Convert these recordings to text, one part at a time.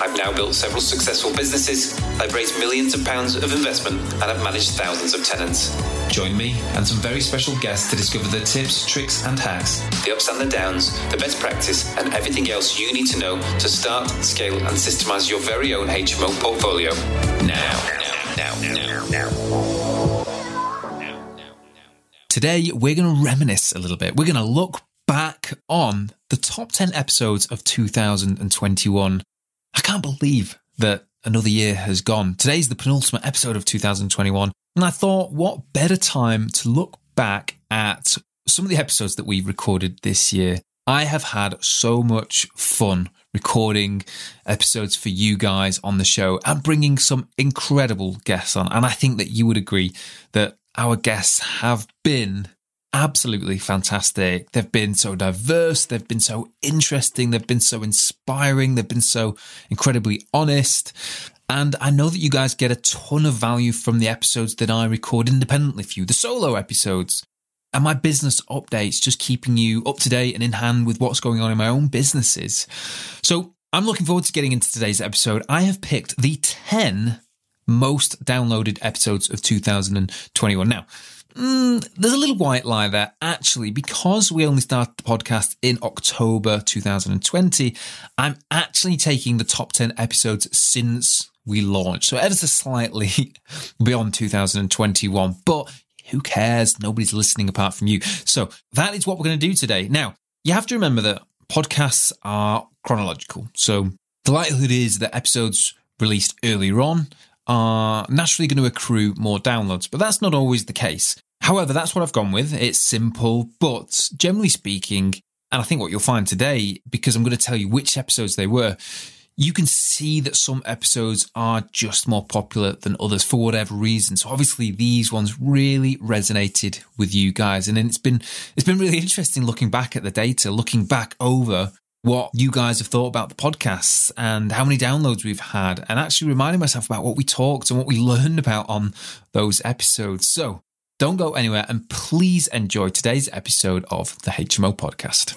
I've now built several successful businesses, I've raised millions of pounds of investment, and I've managed thousands of tenants. Join me and some very special guests to discover the tips, tricks, and hacks, the ups and the downs, the best practice, and everything else you need to know to start, scale, and systemize your very own HMO portfolio. Now. Now, now, now, now. Today, we're going to reminisce a little bit. We're going to look back on the top 10 episodes of 2021. I can't believe that another year has gone. Today's the penultimate episode of 2021. And I thought, what better time to look back at some of the episodes that we recorded this year. I have had so much fun recording episodes for you guys on the show and bringing some incredible guests on. And I think that you would agree that our guests have been absolutely fantastic. They've been so diverse, they've been so interesting, they've been so inspiring, they've been so incredibly honest. And I know that you guys get a ton of value from the episodes that I record independently for you, the solo episodes and my business updates, just keeping you up to date and in hand with what's going on in my own businesses. So I'm looking forward to getting into today's episode. I have picked the 10 most downloaded episodes of 2021. Now, mm, there's a little white lie there. Actually, because we only started the podcast in October 2020, I'm actually taking the top 10 episodes since we launched. So ever so slightly beyond 2021. But who cares? Nobody's listening apart from you. So that is what we're going to do today. Now, you have to remember that podcasts are chronological. So the likelihood is that episodes released earlier on are naturally going to accrue more downloads, but that's not always the case. However, that's what I've gone with. It's simple, but generally speaking, and I think what you'll find today, because I'm going to tell you which episodes they were, you can see that some episodes are just more popular than others for whatever reason. So obviously these ones really resonated with you guys. And it's been, it's been really interesting looking back at the data, looking back over what you guys have thought about the podcasts and how many downloads we've had and actually reminding myself about what we talked and what we learned about on those episodes. So don't go anywhere and please enjoy today's episode of the HMO podcast.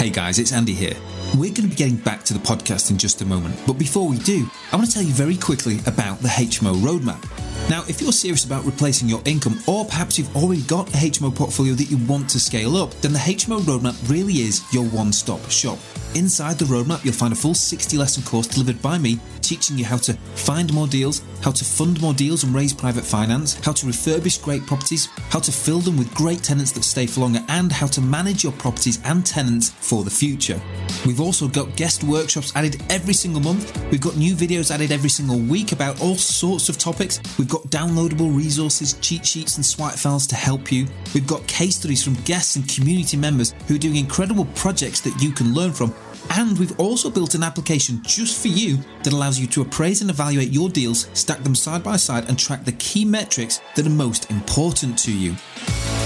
Hey guys, it's Andy here. We're going to be getting back to the podcast in just a moment, but before we do, I want to tell you very quickly about the HMO roadmap. Now, if you're serious about replacing your income, or perhaps you've already got a HMO portfolio that you want to scale up, then the HMO roadmap really is your one stop shop. Inside the roadmap, you'll find a full 60 lesson course delivered by me teaching you how to find more deals, how to fund more deals and raise private finance, how to refurbish great properties, how to fill them with great tenants that stay for longer, and how to manage your properties and tenants for the future. We've also got guest workshops added every single month. We've got new videos added every single week about all sorts of topics. We've got downloadable resources, cheat sheets, and swipe files to help you. We've got case studies from guests and community members who are doing incredible projects that you can learn from and we've also built an application just for you that allows you to appraise and evaluate your deals, stack them side by side, and track the key metrics that are most important to you.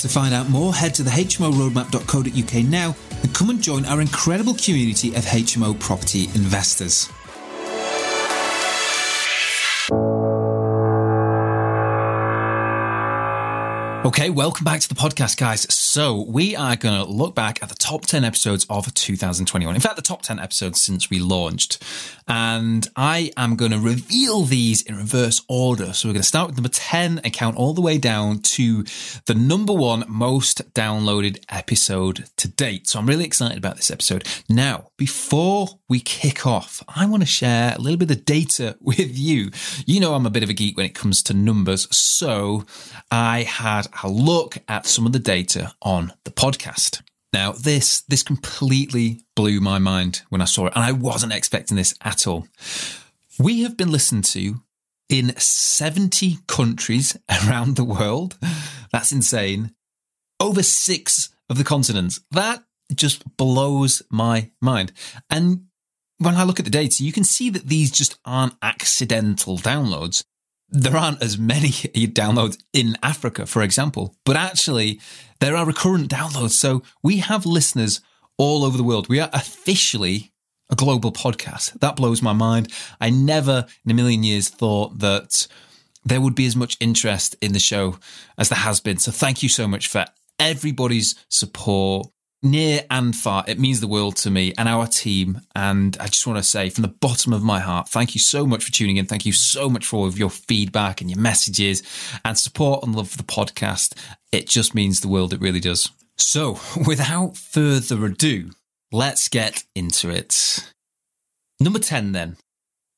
To find out more, head to the hmoroadmap.co.uk now and come and join our incredible community of HMO property investors. Okay, welcome back to the podcast, guys. So, we are going to look back at the top 10 episodes of 2021. In fact, the top 10 episodes since we launched. And I am going to reveal these in reverse order. So, we're going to start with number 10 and count all the way down to the number one most downloaded episode to date. So, I'm really excited about this episode. Now, before we kick off, I want to share a little bit of data with you. You know, I'm a bit of a geek when it comes to numbers. So, I had a look at some of the data on the podcast. Now, this this completely blew my mind when I saw it, and I wasn't expecting this at all. We have been listened to in 70 countries around the world. That's insane. Over six of the continents. That just blows my mind. And when I look at the data, you can see that these just aren't accidental downloads there aren't as many downloads in Africa, for example, but actually there are recurrent downloads. So we have listeners all over the world. We are officially a global podcast. That blows my mind. I never in a million years thought that there would be as much interest in the show as there has been. So thank you so much for everybody's support near and far. It means the world to me and our team. And I just want to say from the bottom of my heart, thank you so much for tuning in. Thank you so much for all of your feedback and your messages and support and love for the podcast. It just means the world. It really does. So without further ado, let's get into it. Number 10 then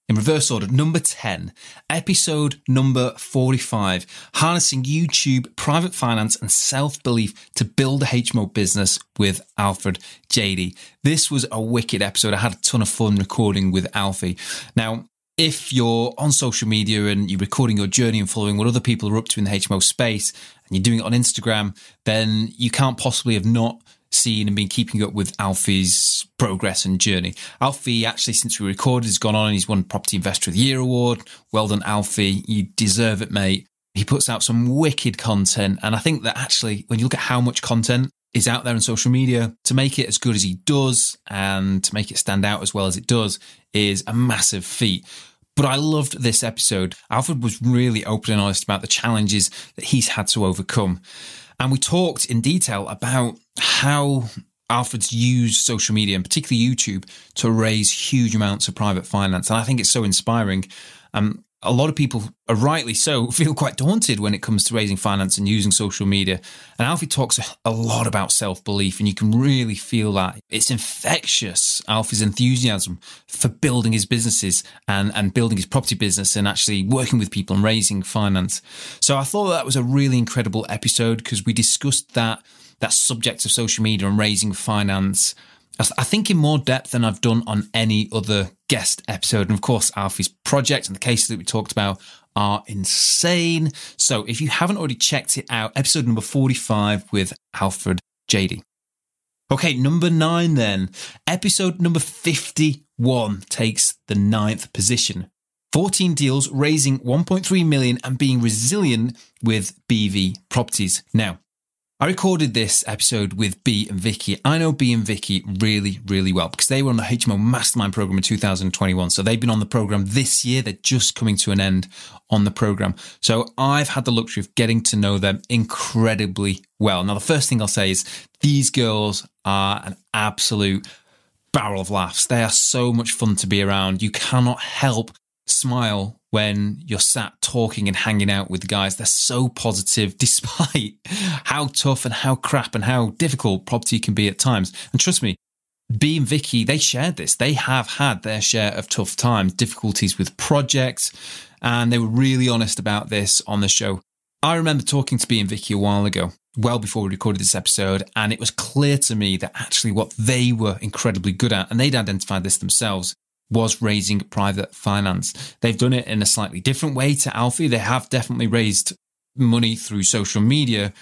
in reverse order, number 10, episode number 45, harnessing YouTube, private finance and self-belief to build a HMO business with Alfred Dzadey. This was a wicked episode. I had a ton of fun recording with Alfie. Now, if you're on social media and you're recording your journey and following what other people are up to in the HMO space and you're doing it on Instagram, then you can't possibly have not seen and been keeping up with Alfie's progress and journey. Alfie, actually, since we recorded, has gone on and he's won Property Investor of the Year award. Well done, Alfie. You deserve it, mate. He puts out some wicked content. And I think that actually, when you look at how much content is out there on social media, to make it as good as he does and to make it stand out as well as it does is a massive feat. But I loved this episode. Alfred was really open and honest about the challenges that he's had to overcome. And we talked in detail about how Alfred's used social media and particularly YouTube to raise huge amounts of private finance. And I think it's so inspiring. Um, a lot of people, are rightly so, feel quite daunted when it comes to raising finance and using social media. And Alfie talks a lot about self belief, and you can really feel that. It's infectious, Alfie's enthusiasm for building his businesses and, and building his property business and actually working with people and raising finance. So I thought that was a really incredible episode because we discussed that that subject of social media and raising finance I think in more depth than I've done on any other guest episode. And of course, Alfie's project and the cases that we talked about are insane. So if you haven't already checked it out, episode number 45 with Alfred Dzadey. Okay, number nine then. Episode number 51 takes the ninth position. 14 deals raising 1.3 million and being resilient with Beevee properties. Now, I recorded this episode with B and Vicky. I know B and Vicky really, really well because they were on the HMO Mastermind program in 2021. So they've been on the program this year. They're just coming to an end on the program. So I've had the luxury of getting to know them incredibly well. Now, the first thing I'll say is these girls are an absolute barrel of laughs. They are so much fun to be around. You cannot help smile when you're sat talking and hanging out with the guys. They're so positive despite how tough and how crap and how difficult property can be at times. And trust me, B and Vicky, they shared this. They have had their share of tough times, difficulties with projects, and they were really honest about this on the show. I remember talking to B and Vicky a while ago, well before we recorded this episode, and it was clear to me that actually what they were incredibly good at, and they'd identified this themselves, was raising private finance. They've done it in a slightly different way to Alfie. They have definitely raised money through social media,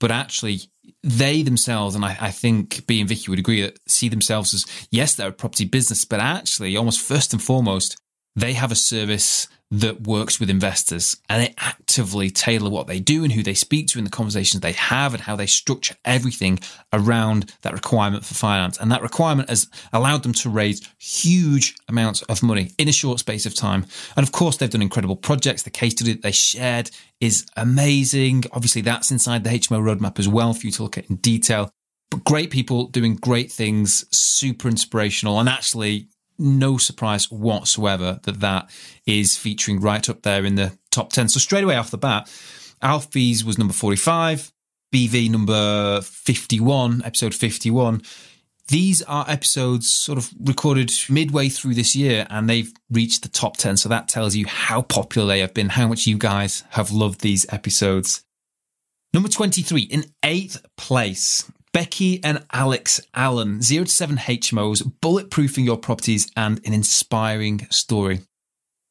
but actually they themselves, and I, I think B and Vicky would agree that see themselves as yes, they're a property business, but actually almost first and foremost, they have a service that works with investors and they actively tailor what they do and who they speak to in the conversations they have and how they structure everything around that requirement for finance. And that requirement has allowed them to raise huge amounts of money in a short space of time. And of course, they've done incredible projects. The case study that they shared is amazing. Obviously, that's inside the HMO roadmap as well for you to look at in detail. But great people doing great things, super inspirational, and actually no surprise whatsoever that that is featuring right up there in the top 10. So straight away off the bat, Alfie's was number 45, Beevee number 51, episode 51. These are episodes sort of recorded midway through this year and they've reached the top 10. So that tells you how popular they have been, how much you guys have loved these episodes. Number 23, in eighth place, Becky and Alex Allen, 0 to 7 HMOs, bulletproofing your properties, and an inspiring story.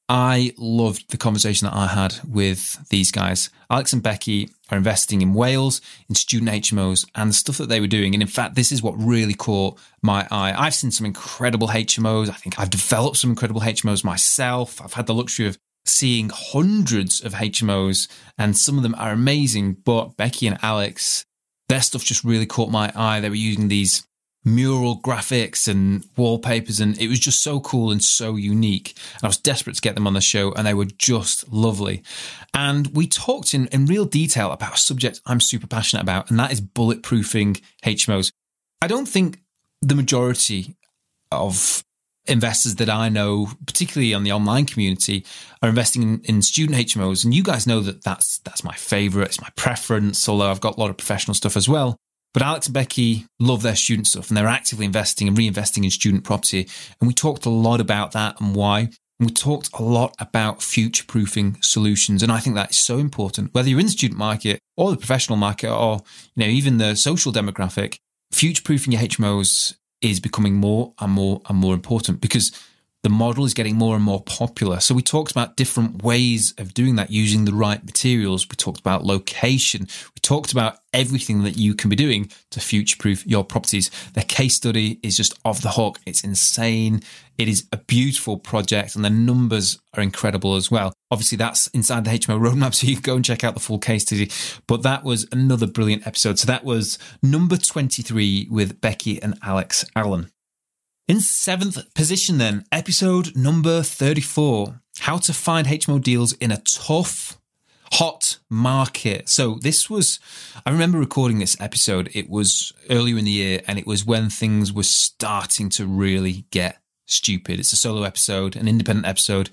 I loved the conversation that I had with these guys. Alex and Becky are investing in Wales, in student HMOs, and the stuff that they were doing. And in fact, this is what really caught my eye. I've seen some incredible HMOs. I think I've developed some incredible HMOs myself. I've had the luxury of seeing hundreds of HMOs, and some of them are amazing. But Becky and Alex their stuff just really caught my eye. They were using these mural graphics and wallpapers. And it was just so cool and so unique. And I was desperate to get them on the show and they were just lovely. And we talked in, in real detail about a subject I'm super passionate about, and that is bulletproofing HMOs. I don't think the majority of investors that I know, particularly on the online community, are investing in, in, student HMOs. And you guys know that that's that's my favorite. It's my preference. Although I've got a lot of professional stuff as well. But Alex and Becky love their student stuff, and they're actively investing and reinvesting in student property. And we talked a lot about that and why. And we talked a lot about future proofing solutions. And I think that is so important, whether you're in the student market or the professional market or, you know, even the social demographic, future proofing your HMOs is becoming more and more and more important because the model is getting more and more popular. So we talked about different ways of doing that using the right materials. We talked about location. We talked about everything that you can be doing to future proof your properties. The case study is just off the hook. It's insane. It is a beautiful project and the numbers are incredible as well. Obviously, that's inside the HMO roadmap, so you can go and check out the full case study. But that was another brilliant episode. So that was number 23 with Becky and Alex Allen. In seventh position, then, episode number 34 How to Find HMO Deals in a Tough, Hot Market. So, this was, I remember recording this episode. It was earlier in the year, and it was when things were starting to really get stupid. It's a solo episode, an independent episode.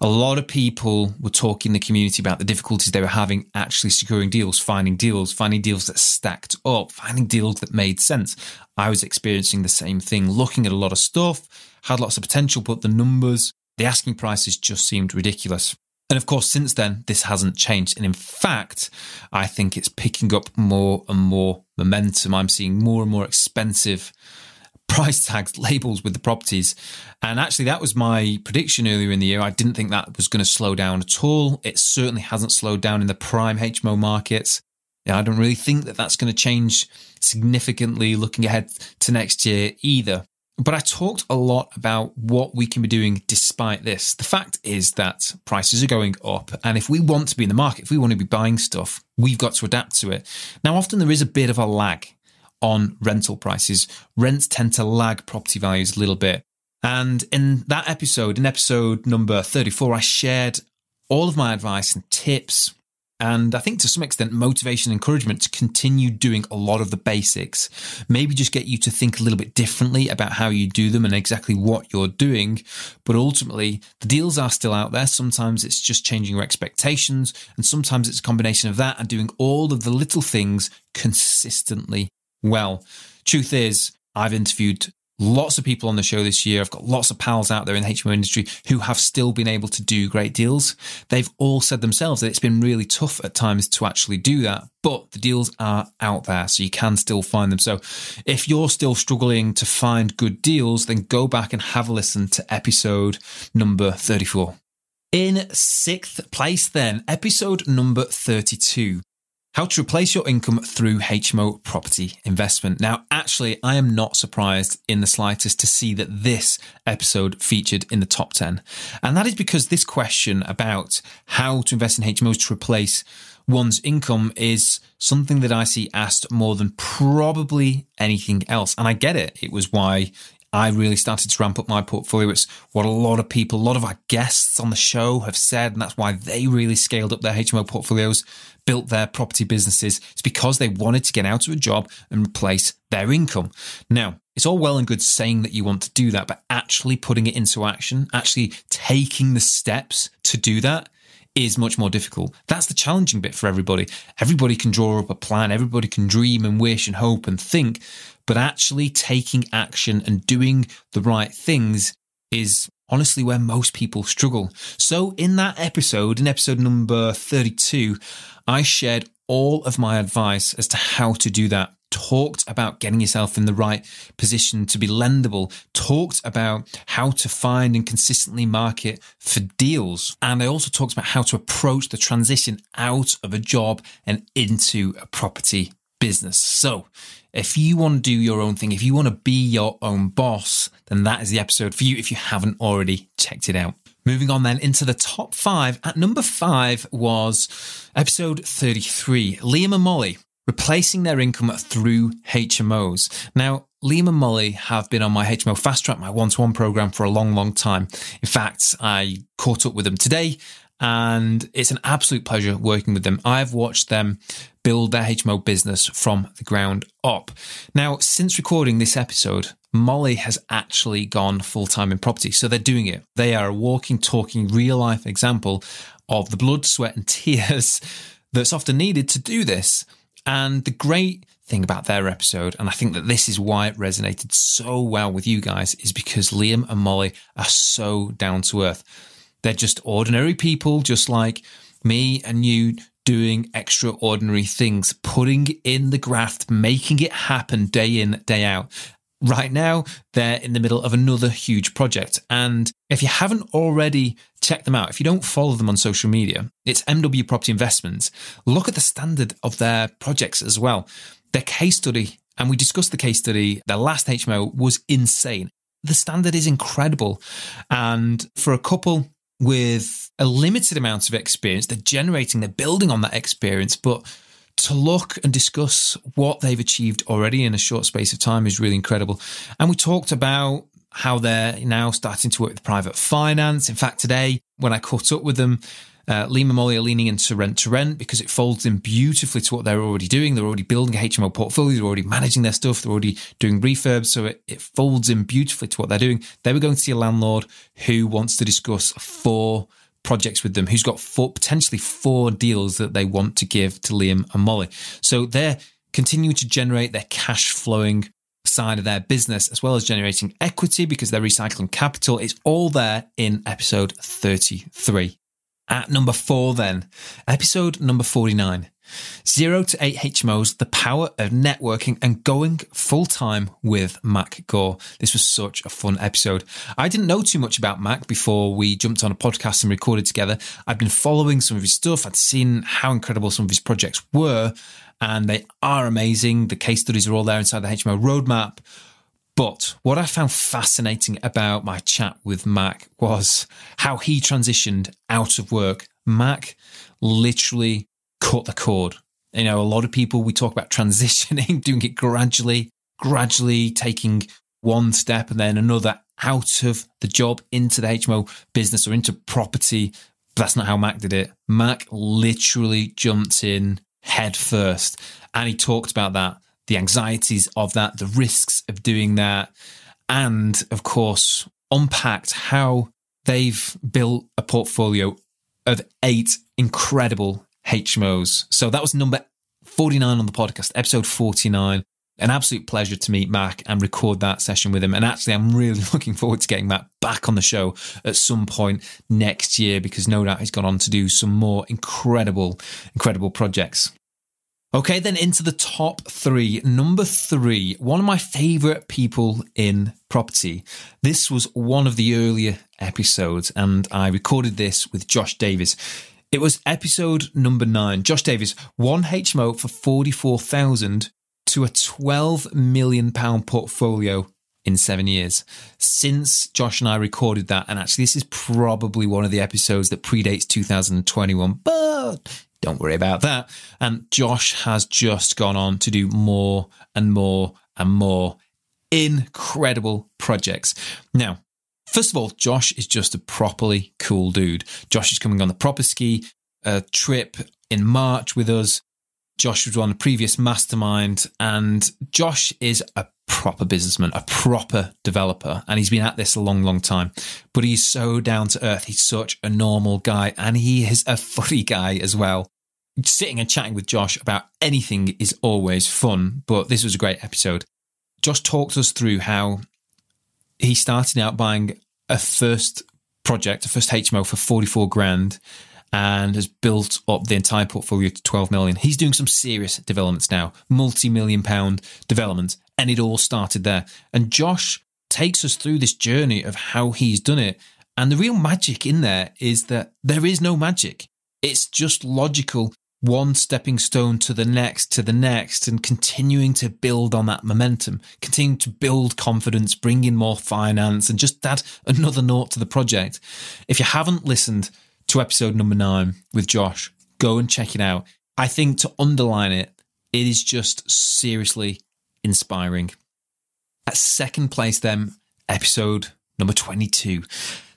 A lot of people were talking in the community about the difficulties they were having actually securing deals, finding deals, finding deals that stacked up, finding deals that made sense. I was experiencing the same thing, looking at a lot of stuff, had lots of potential, but the numbers, the asking prices just seemed ridiculous. And of course, since then, this hasn't changed. And in fact, I think it's picking up more and more momentum. I'm seeing more and more expensive price tags, labels with the properties. And actually, that was my prediction earlier in the year. I didn't think that was going to slow down at all. It certainly hasn't slowed down in the prime HMO markets. Yeah, I don't really think that that's going to change significantly looking ahead to next year either. But I talked a lot about what we can be doing despite this. The fact is that prices are going up. And if we want to be in the market, if we want to be buying stuff, we've got to adapt to it. Now, often there is a bit of a lag on rental prices. Rents tend to lag property values a little bit. And in that episode, in episode number 34, I shared all of my advice and tips. And I think to some extent, motivation and encouragement to continue doing a lot of the basics. Maybe just get you to think a little bit differently about how you do them and exactly what you're doing. But ultimately, the deals are still out there. Sometimes it's just changing your expectations. And sometimes it's a combination of that and doing all of the little things consistently well. Truth is, I've interviewed lots of people on the show this year. I've got lots of pals out there in the HMO industry who have still been able to do great deals. They've all said themselves that it's been really tough at times to actually do that, but the deals are out there, so you can still find them. So if you're still struggling to find good deals, then go back and have a listen to episode number 34. In sixth place, then, episode number 32 how to replace your income through HMO property investment. Now, actually, I am not surprised in the slightest to see that this episode featured in the top 10. And that is because this question about how to invest in HMOs to replace one's income is something that I see asked more than probably anything else. And I get it. It was why I really started to ramp up my portfolio. It's what a lot of people, a lot of our guests on the show have said, and that's why they really scaled up their HMO portfolios, built their property businesses. It's because they wanted to get out of a job and replace their income. Now, it's all well and good saying that you want to do that, but actually putting it into action, actually taking the steps to do that is much more difficult. That's the challenging bit for everybody. Everybody can draw up a plan, everybody can dream and wish and hope and think, but actually taking action and doing the right things is honestly where most people struggle. So, in that episode, in episode number 32, I shared all of my advice as to how to do that. Talked about getting yourself in the right position to be lendable, talked about how to find and consistently market for deals. And I also talked about how to approach the transition out of a job and into a property business. So, if you want to do your own thing, if you want to be your own boss, then that is the episode for you if you haven't already checked it out. Moving on then into the top five. At number five was episode 33 Liam and Molly replacing their income through HMOs. Now, Liam and Molly have been on my HMO Fast Track, my one to one program for a long, long time. In fact, I caught up with them today and it's an absolute pleasure working with them. I've watched them build their HMO business from the ground up. Now, since recording this episode, Molly has actually gone full time in property. So they're doing it. They are a walking, talking, real life example of the blood, sweat, and tears that's often needed to do this. And the great thing about their episode, and I think that this is why it resonated so well with you guys, is because Liam and Molly are so down to earth. They're just ordinary people, just like me and you, doing extraordinary things, putting in the graft, making it happen day in, day out. Right now, they're in the middle of another huge project. And if you haven't already checked them out, if you don't follow them on social media, it's MW Property Investments. Look at the standard of their projects as well. Their case study, and we discussed the case study, their last HMO was insane. The standard is incredible. And for a couple with a limited amount of experience, they're generating, they're building on that experience, but to look and discuss what they've achieved already in a short space of time is really incredible. And we talked about how they're now starting to work with private finance. In fact, today, when I caught up with them, uh, Liam and Molly are leaning into rent to rent because it folds in beautifully to what they're already doing. They're already building a HMO portfolio. They're already managing their stuff. They're already doing refurbs. So it, it folds in beautifully to what they're doing. They were going to see a landlord who wants to discuss four projects with them, who's got four, potentially four deals that they want to give to Liam and Molly. So they're continuing to generate their cash flowing side of their business, as well as generating equity because they're recycling capital. It's all there in episode 33. At number four, then, episode number 49 Zero to eight HMOs, the power of networking and going full time with Mak Gore. This was such a fun episode. I didn't know too much about Mak before we jumped on a podcast and recorded together. I'd been following some of his stuff, I'd seen how incredible some of his projects were, and they are amazing. The case studies are all there inside the HMO roadmap. But what I found fascinating about my chat with Mak was how he transitioned out of work. Mak literally cut the cord. You know, a lot of people, we talk about transitioning, doing it gradually, gradually taking one step and then another out of the job into the HMO business or into property. But that's not how Mak did it. Mak literally jumped in head first. And he talked about that the anxieties of that, the risks of doing that, and of course, unpacked how they've built a portfolio of eight incredible HMOs. So that was number 49 on the podcast, episode 49. An absolute pleasure to meet Mak and record that session with him. And actually, I'm really looking forward to getting Mak back on the show at some point next year because no doubt he's gone on to do some more incredible, incredible projects. Okay, then into the top three. Number three, one of my favorite people in property. This was one of the earlier episodes, and I recorded this with Josh Davis. It was episode number nine. Josh Davis, one HMO for 44,000 to a 12 million pound portfolio in seven years. Since Josh and I recorded that, and actually, this is probably one of the episodes that predates 2021, but don't worry about that. And Josh has just gone on to do more and more and more incredible projects. Now, first of all, Josh is just a properly cool dude. Josh is coming on the Properski uh, trip in March with us. Josh was on a previous mastermind, and Josh is a proper businessman, a proper developer, and he's been at this a long, long time. But he's so down to earth. He's such a normal guy, and he is a funny guy as well. Sitting and chatting with Josh about anything is always fun, but this was a great episode. Josh talked us through how he started out buying a first project, a first HMO for 44 grand and has built up the entire portfolio to 12 million. He's doing some serious developments now, multi million pound developments, and it all started there. And Josh takes us through this journey of how he's done it. And the real magic in there is that there is no magic. It's just logical, one stepping stone to the next, to the next, and continuing to build on that momentum, continuing to build confidence, bring in more finance, and just add another note to the project. If you haven't listened to episode number nine with Josh. Go and check it out. I think to underline it, it is just seriously inspiring. At second place, then, episode number 22.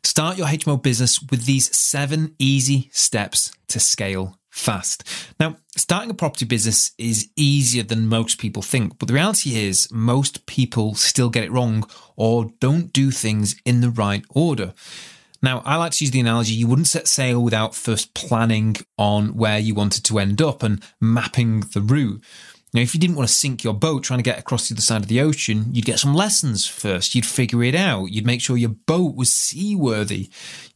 Start your HMO business with these seven easy steps to scale fast. Now, starting a property business is easier than most people think, but the reality is most people still get it wrong or don't do things in the right order. Now, I like to use the analogy you wouldn't set sail without first planning on where you wanted to end up and mapping the route. Now, if you didn't want to sink your boat trying to get across to the side of the ocean, you'd get some lessons first. You'd figure it out. You'd make sure your boat was seaworthy.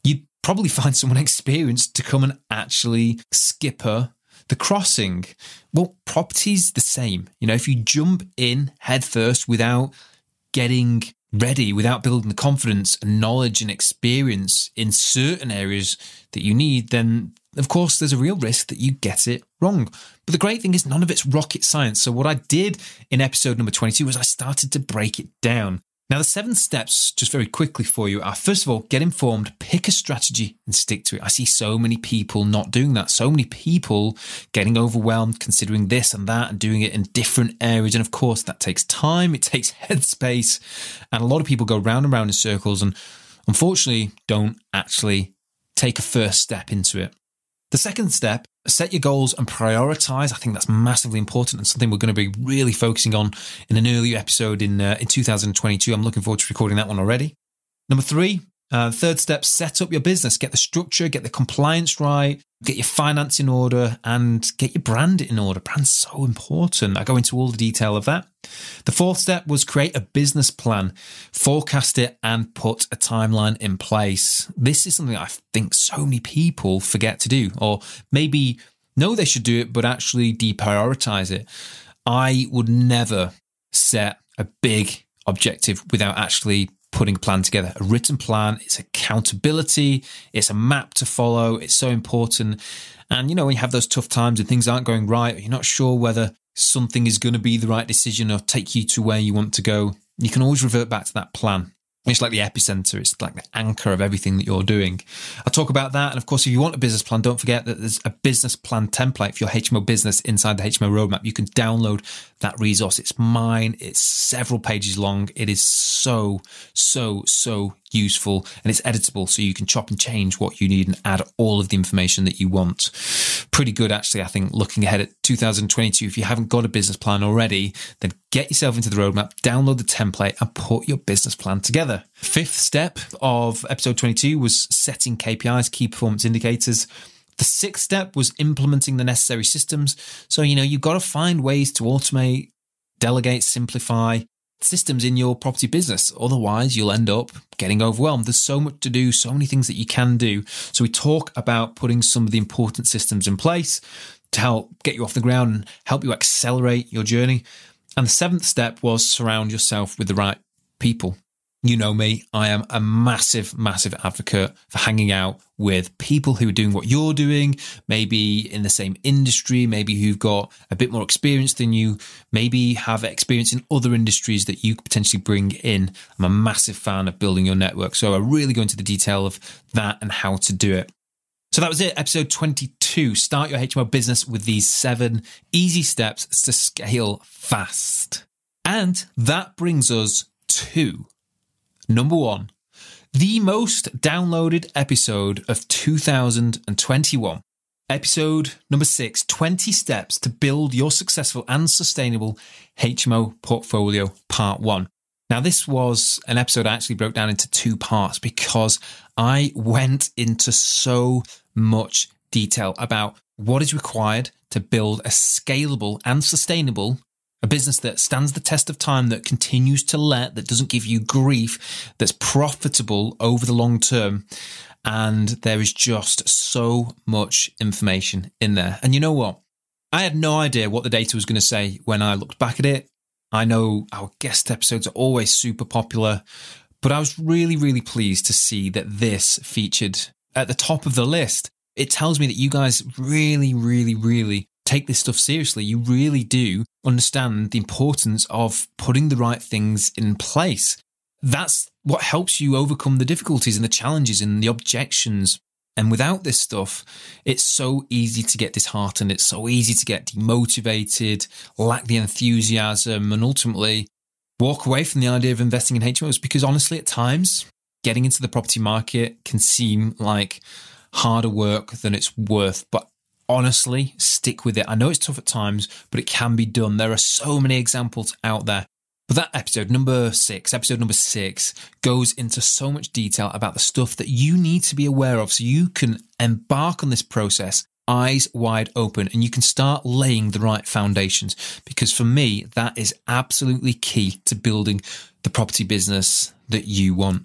You'd probably find someone experienced to come and actually skipper the crossing. Well, property's the same. You know, if you jump in head first without getting ready, without building the confidence and knowledge and experience in certain areas that you need, then of course there's a real risk that you get it wrong. But the great thing is none of it's rocket science. So what I did in episode number 22 was I started to break it down. Now, the seven steps, just very quickly for you, are first of all, get informed, pick a strategy and stick to it. I see so many people not doing that. So many people getting overwhelmed, considering this and that and doing it in different areas. And of course, that takes time, it takes headspace. And a lot of people go round and round in circles and unfortunately don't actually take a first step into it. The second step, set your goals and prioritize. I think that's massively important and something we're going to be really focusing on in an earlier episode in uh, in 2022. I'm looking forward to recording that one already. Number three, uh, third step, set up your business, get the structure, get the compliance right, get your finance in order, and get your brand in order. Brand's so important. I go into all the detail of that. The fourth step was create a business plan, forecast it, and put a timeline in place. This is something I think so many people forget to do, or maybe know they should do it, but actually deprioritize it. I would never set a big objective without actually putting a plan together. A written plan, it's accountability, it's a map to follow. It's so important. And you know, when you have those tough times and things aren't going right, you're not sure whether something is going to be the right decision or take you to where you want to go, you can always revert back to that plan. It's like the epicenter. It's like the anchor of everything that you're doing. I'll talk about that. And of course, if you want a business plan, don't forget that there's a business plan template for your HMO business inside the HMO roadmap. You can download that resource. It's mine. It's several pages long. It is so, so, so useful and it's editable so you can chop and change what you need and add all of the information that you want. Pretty good, actually, I think, looking ahead at 2022. If you haven't got a business plan already, then get yourself into the roadmap, download the template, and put your business plan together. Fifth step of episode 22 was setting KPIs, key performance indicators. The sixth step was implementing the necessary systems. So, you know, you've got to find ways to automate, delegate, simplify, systems in your property business. Otherwise, you'll end up getting overwhelmed. There's so much to do, so many things that you can do. So, we talk about putting some of the important systems in place to help get you off the ground and help you accelerate your journey. And the seventh step was surround yourself with the right people. You know me, I am a massive, massive advocate for hanging out with people who are doing what you're doing, maybe in the same industry, maybe who've got a bit more experience than you, maybe have experience in other industries that you could potentially bring in. I'm a massive fan of building your network. So I really go into the detail of that and how to do it. So that was it, episode 22. Start your HMO business with these seven easy steps to scale fast. And that brings us to Number one, the most downloaded episode of 2021. Episode number six 20 steps to build your successful and sustainable HMO portfolio, part one. Now, this was an episode I actually broke down into two parts because I went into so much detail about what is required to build a scalable and sustainable a business that stands the test of time, that continues to let, that doesn't give you grief, that's profitable over the long term. And there is just so much information in there. And you know what? I had no idea what the data was going to say when I looked back at it. I know our guest episodes are always super popular, but I was really, really pleased to see that this featured at the top of the list. It tells me that you guys really, really, really take this stuff seriously. You really do understand the importance of putting the right things in place. That's what helps you overcome the difficulties and the challenges and the objections. And without this stuff, it's so easy to get disheartened. It's so easy to get demotivated, lack the enthusiasm, and ultimately walk away from the idea of investing in HMOs because honestly, at times, getting into the property market can seem like harder work than it's worth. But honestly, stick with it. I know it's tough at times, but it can be done. There are so many examples out there. But that episode, number six, episode number six, goes into so much detail about the stuff that you need to be aware of so you can embark on this process eyes wide open and you can start laying the right foundations. Because for me, that is absolutely key to building the property business that you want.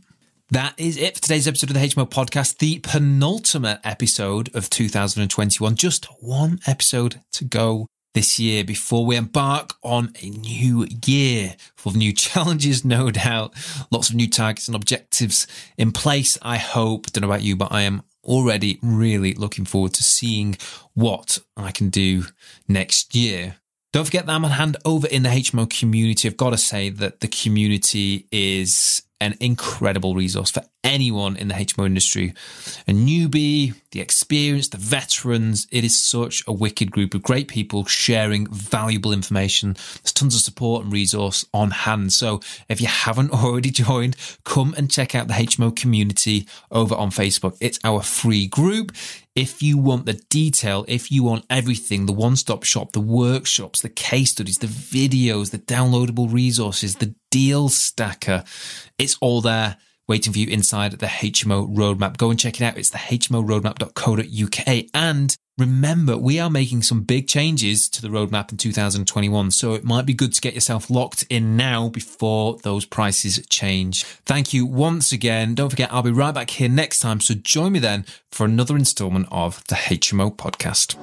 That is it for today's episode of the HMO podcast, the penultimate episode of 2021. Just one episode to go this year before we embark on a new year full of new challenges, no doubt. Lots of new targets and objectives in place. I hope, don't know about you, but I am already really looking forward to seeing what I can do next year. Don't forget that I'm on hand over in the HMO community. I've got to say that the community is an incredible resource for anyone in the HMO industry. A newbie, the experienced, the veterans. It is such a wicked group of great people sharing valuable information. There's tons of support and resource on hand. So if you haven't already joined, come and check out the HMO community over on Facebook. It's our free group. If you want the detail, if you want everything, the one stop shop, the workshops, the case studies, the videos, the downloadable resources, the deal stacker, it's all there waiting for you inside the HMO roadmap. Go and check it out. It's the hmoroadmap.co.uk. And remember we are making some big changes to the roadmap in 2021 so it might be good to get yourself locked in now before those prices change. Thank you once again. Don't forget i'll be right back here next time so join me then for another installment of the hmo podcast.